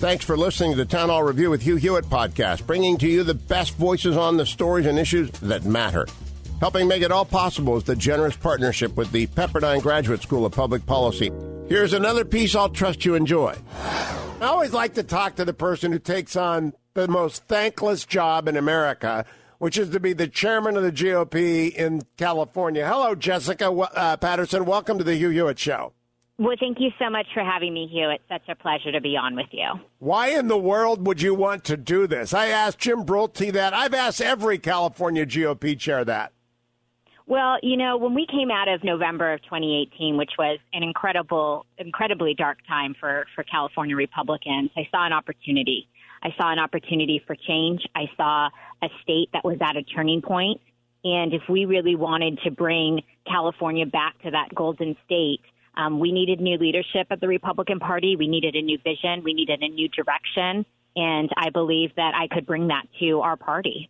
Thanks for listening to the Town Hall Review with Hugh Hewitt podcast, bringing to you the best voices on the stories and issues that matter. Helping make it all possible is the generous partnership with the Pepperdine Graduate School of Public Policy. Here's another piece I'll trust you enjoy. I always like to talk to the person who takes on the most thankless job in America, which is to be the chairman of the GOP in California. Hello, Jessica uh, Patterson. Welcome to the Hugh Hewitt Show. Well, thank you so much for having me, Hugh. It's such a pleasure to be on with you. Why in the world would you want to do this? I asked Jim Brulte that. I've asked every California GOP chair that. Well, you know, when we came out of November of 2018, which was an incredible, incredibly dark time for, for California Republicans, I saw an opportunity. I saw an opportunity for change. I saw a state that was at a turning point. And if we really wanted to bring California back to that golden state, um, we needed new leadership at the Republican Party. We needed a new vision. We needed a new direction. And I believe that I could bring that to our party.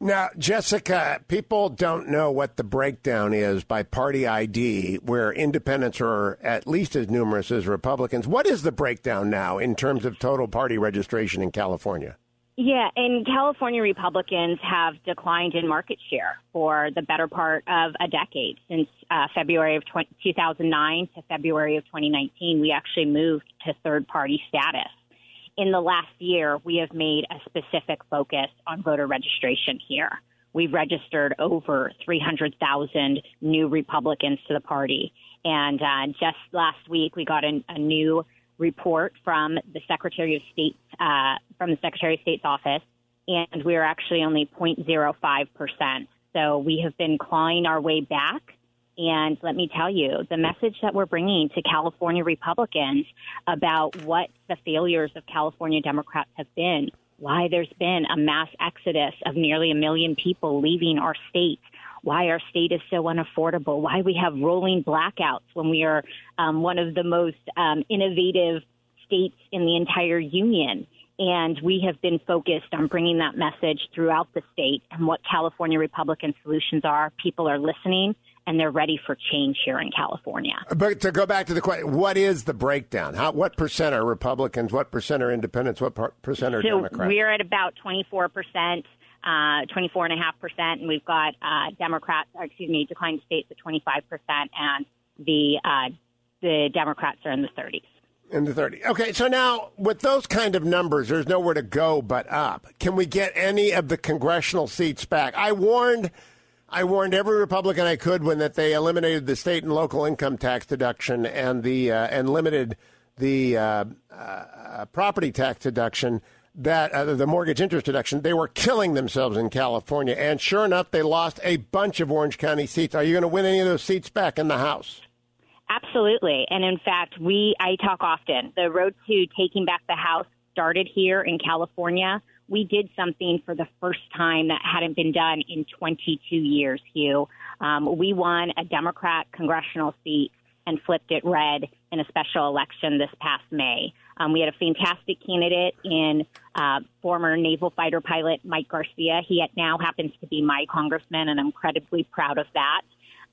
Now, Jessica, people don't know what the breakdown is by party ID, where independents are at least as numerous as Republicans. What is the breakdown now in terms of total party registration in California? Yeah, and California Republicans have declined in market share for the better part of a decade. Since uh, February of 20, 2009 to February of 2019, we actually moved to third party status. In the last year, we have made a specific focus on voter registration here. We've registered over 300,000 new Republicans to the party. And uh, just last week, we got a, a new report from the Secretary of State uh, from the Secretary of State's office, and we're actually only 0.05 percent. So we have been clawing our way back. And let me tell you, the message that we're bringing to California Republicans about what the failures of California Democrats have been, why there's been a mass exodus of nearly a million people leaving our state, why our state is so unaffordable, why we have rolling blackouts when we are um, one of the most um, innovative states in the entire union. And we have been focused on bringing that message throughout the state and what California Republican solutions are. People are listening and they're ready for change here in California. But to go back to the question, what is the breakdown? How, what percent are Republicans? What percent are independents? What percent are so Democrats? We're at about 24 percent uh, 24.5%, and we've got uh, Democrats, excuse me, declined states at 25%, and the uh, the Democrats are in the 30s. In the 30s. Okay, so now with those kind of numbers, there's nowhere to go but up. Can we get any of the congressional seats back? I warned. I warned every Republican I could when that they eliminated the state and local income tax deduction and the uh, and limited the uh, uh, property tax deduction that uh, the mortgage interest deduction, they were killing themselves in California. And sure enough, they lost a bunch of Orange County seats. Are you going to win any of those seats back in the House? Absolutely. And in fact, we I talk often. The road to taking back the House started here in California. We did something for the first time that hadn't been done in 22 years, Hugh. Um, we won a Democrat congressional seat and flipped it red in a special election this past May. Um, we had a fantastic candidate in uh, former naval fighter pilot Mike Garcia. He now happens to be my congressman, and I'm incredibly proud of that.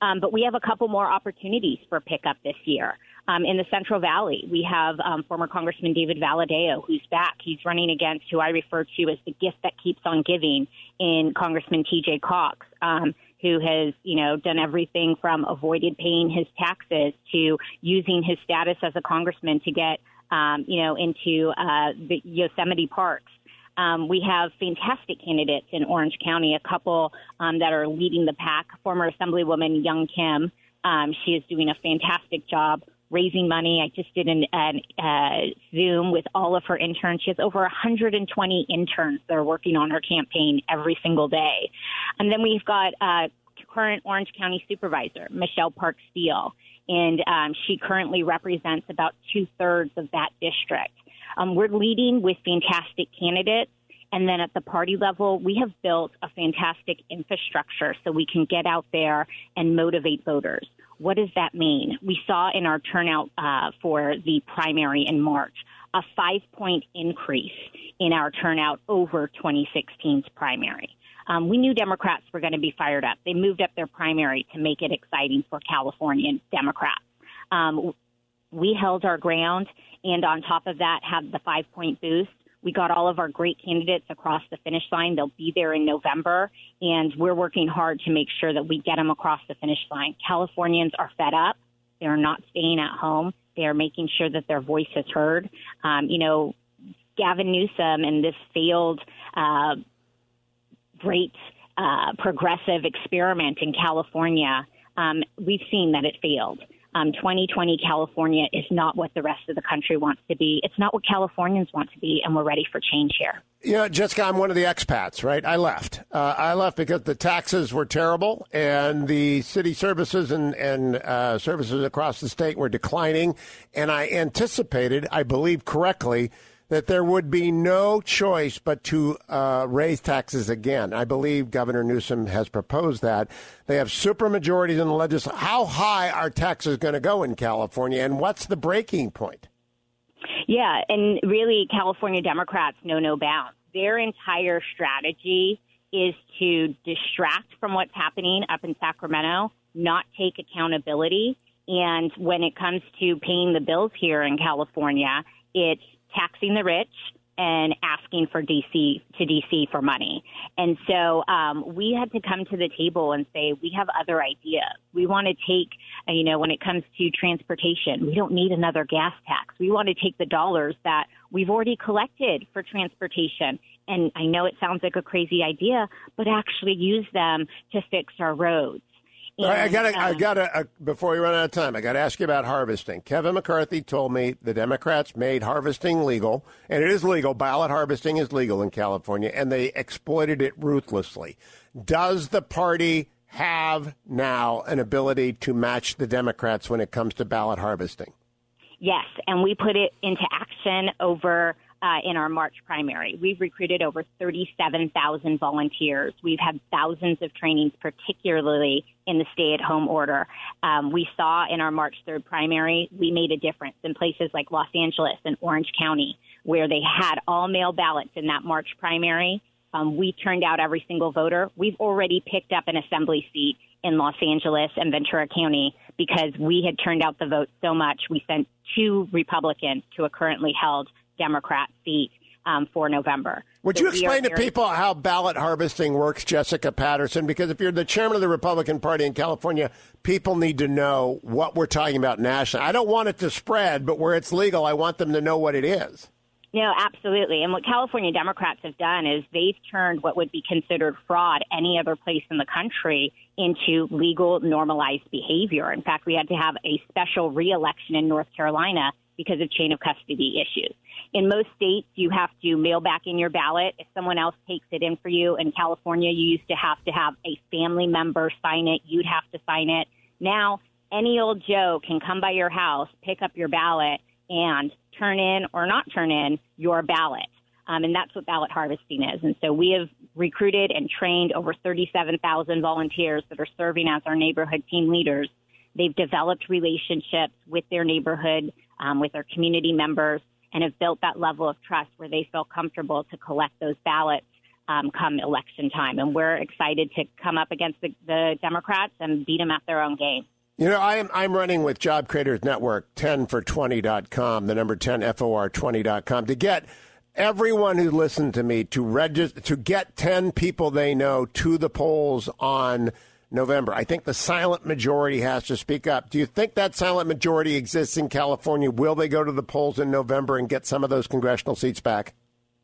Um, but we have a couple more opportunities for pickup this year. Um, in the Central Valley, we have um, former Congressman David Valadao, who's back. He's running against who I refer to as the gift that keeps on giving in Congressman T.J. Cox. Um, who has, you know, done everything from avoided paying his taxes to using his status as a congressman to get, um, you know, into uh, the Yosemite parks. Um, we have fantastic candidates in Orange County, a couple um, that are leading the pack. Former Assemblywoman Young Kim, um, she is doing a fantastic job raising money. I just did an, an uh, Zoom with all of her interns. She has over 120 interns that are working on her campaign every single day. And then we've got uh, current Orange County Supervisor, Michelle Park Steele, and um, she currently represents about two thirds of that district. Um, we're leading with fantastic candidates. And then at the party level, we have built a fantastic infrastructure so we can get out there and motivate voters. What does that mean? We saw in our turnout uh, for the primary in March a five point increase in our turnout over 2016's primary. Um, we knew Democrats were going to be fired up. They moved up their primary to make it exciting for Californian Democrats. Um, we held our ground, and on top of that, had the five point boost. We got all of our great candidates across the finish line. They'll be there in November, and we're working hard to make sure that we get them across the finish line. Californians are fed up. They're not staying at home. They are making sure that their voice is heard. Um, you know, Gavin Newsom and this failed uh, great uh, progressive experiment in California, um, we've seen that it failed. Um, 2020 California is not what the rest of the country wants to be. It's not what Californians want to be, and we're ready for change here. You know, Jessica, I'm one of the expats, right? I left. Uh, I left because the taxes were terrible and the city services and, and uh, services across the state were declining. And I anticipated, I believe correctly, that there would be no choice but to uh, raise taxes again. I believe Governor Newsom has proposed that. They have supermajorities in the legislature. How high are taxes going to go in California, and what's the breaking point? Yeah, and really, California Democrats know no bounds. Their entire strategy is to distract from what's happening up in Sacramento, not take accountability. And when it comes to paying the bills here in California, it's taxing the rich and asking for DC to DC for money. And so um, we had to come to the table and say we have other ideas. We want to take, uh, you know, when it comes to transportation, we don't need another gas tax. We want to take the dollars that we've already collected for transportation. And I know it sounds like a crazy idea, but actually use them to fix our roads and, I got I got to, uh, before we run out of time, I got to ask you about harvesting. Kevin McCarthy told me the Democrats made harvesting legal, and it is legal. Ballot harvesting is legal in California, and they exploited it ruthlessly. Does the party have now an ability to match the Democrats when it comes to ballot harvesting? Yes, and we put it into action over uh, in our March primary. We've recruited over 37,000 volunteers. We've had thousands of trainings, particularly in the stay at home order. Um, we saw in our March 3rd primary, we made a difference in places like Los Angeles and Orange County, where they had all mail ballots in that March primary. Um, we turned out every single voter. We've already picked up an assembly seat in Los Angeles and Ventura County because we had turned out the vote so much. We sent two Republicans to a currently held Democrat seat um, for November. Would so you explain to people how ballot harvesting works, Jessica Patterson? Because if you're the chairman of the Republican Party in California, people need to know what we're talking about nationally. I don't want it to spread, but where it's legal, I want them to know what it is. No, absolutely. And what California Democrats have done is they've turned what would be considered fraud any other place in the country into legal, normalized behavior. In fact, we had to have a special reelection in North Carolina because of chain of custody issues. In most states, you have to mail back in your ballot if someone else takes it in for you. In California, you used to have to have a family member sign it. You'd have to sign it. Now, any old Joe can come by your house, pick up your ballot, and turn in or not turn in your ballot. Um, and that's what ballot harvesting is. And so we have recruited and trained over 37,000 volunteers that are serving as our neighborhood team leaders. They've developed relationships with their neighborhood, um, with their community members and have built that level of trust where they feel comfortable to collect those ballots um, come election time. And we're excited to come up against the, the Democrats and beat them at their own game. You know, I'm, I'm running with Job Creators Network, 10for20.com, the number 10, FOR20.com, to get everyone who listened to me to register, to get 10 people they know to the polls on November. I think the silent majority has to speak up. Do you think that silent majority exists in California? Will they go to the polls in November and get some of those congressional seats back?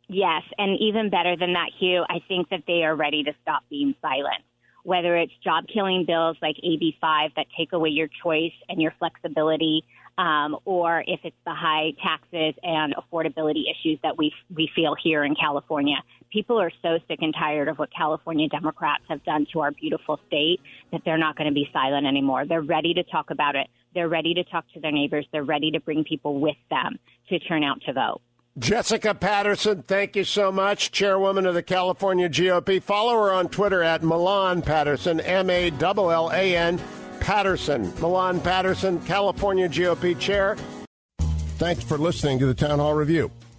Yes, and even better than that, Hugh, I think that they are ready to stop being silent. Whether it's job killing bills like AB5 that take away your choice and your flexibility, um, or if it's the high taxes and affordability issues that we we feel here in California. People are so sick and tired of what California Democrats have done to our beautiful state that they're not going to be silent anymore. They're ready to talk about it. They're ready to talk to their neighbors. They're ready to bring people with them to turn out to vote. Jessica Patterson, thank you so much. Chairwoman of the California GOP. Follow her on Twitter at Millan Patterson, M A L L A N Patterson. Millan Patterson, California GOP Chair. Thanks for listening to the Town Hall Review.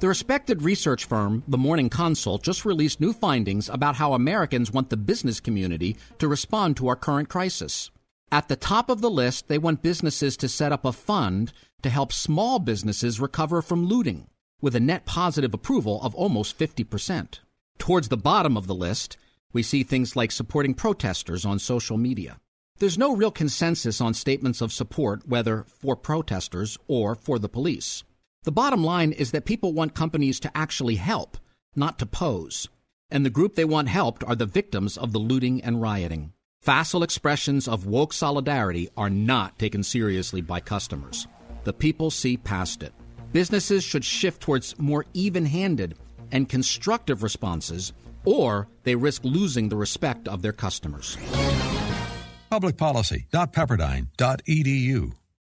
The respected research firm, The Morning Consult, just released new findings about how Americans want the business community to respond to our current crisis. At the top of the list, they want businesses to set up a fund to help small businesses recover from looting, with a net positive approval of almost 50%. Towards the bottom of the list, we see things like supporting protesters on social media. There's no real consensus on statements of support, whether for protesters or for the police. The bottom line is that people want companies to actually help, not to pose. And the group they want helped are the victims of the looting and rioting. Facile expressions of woke solidarity are not taken seriously by customers. The people see past it. Businesses should shift towards more even handed and constructive responses, or they risk losing the respect of their customers. Publicpolicy.pepperdine.edu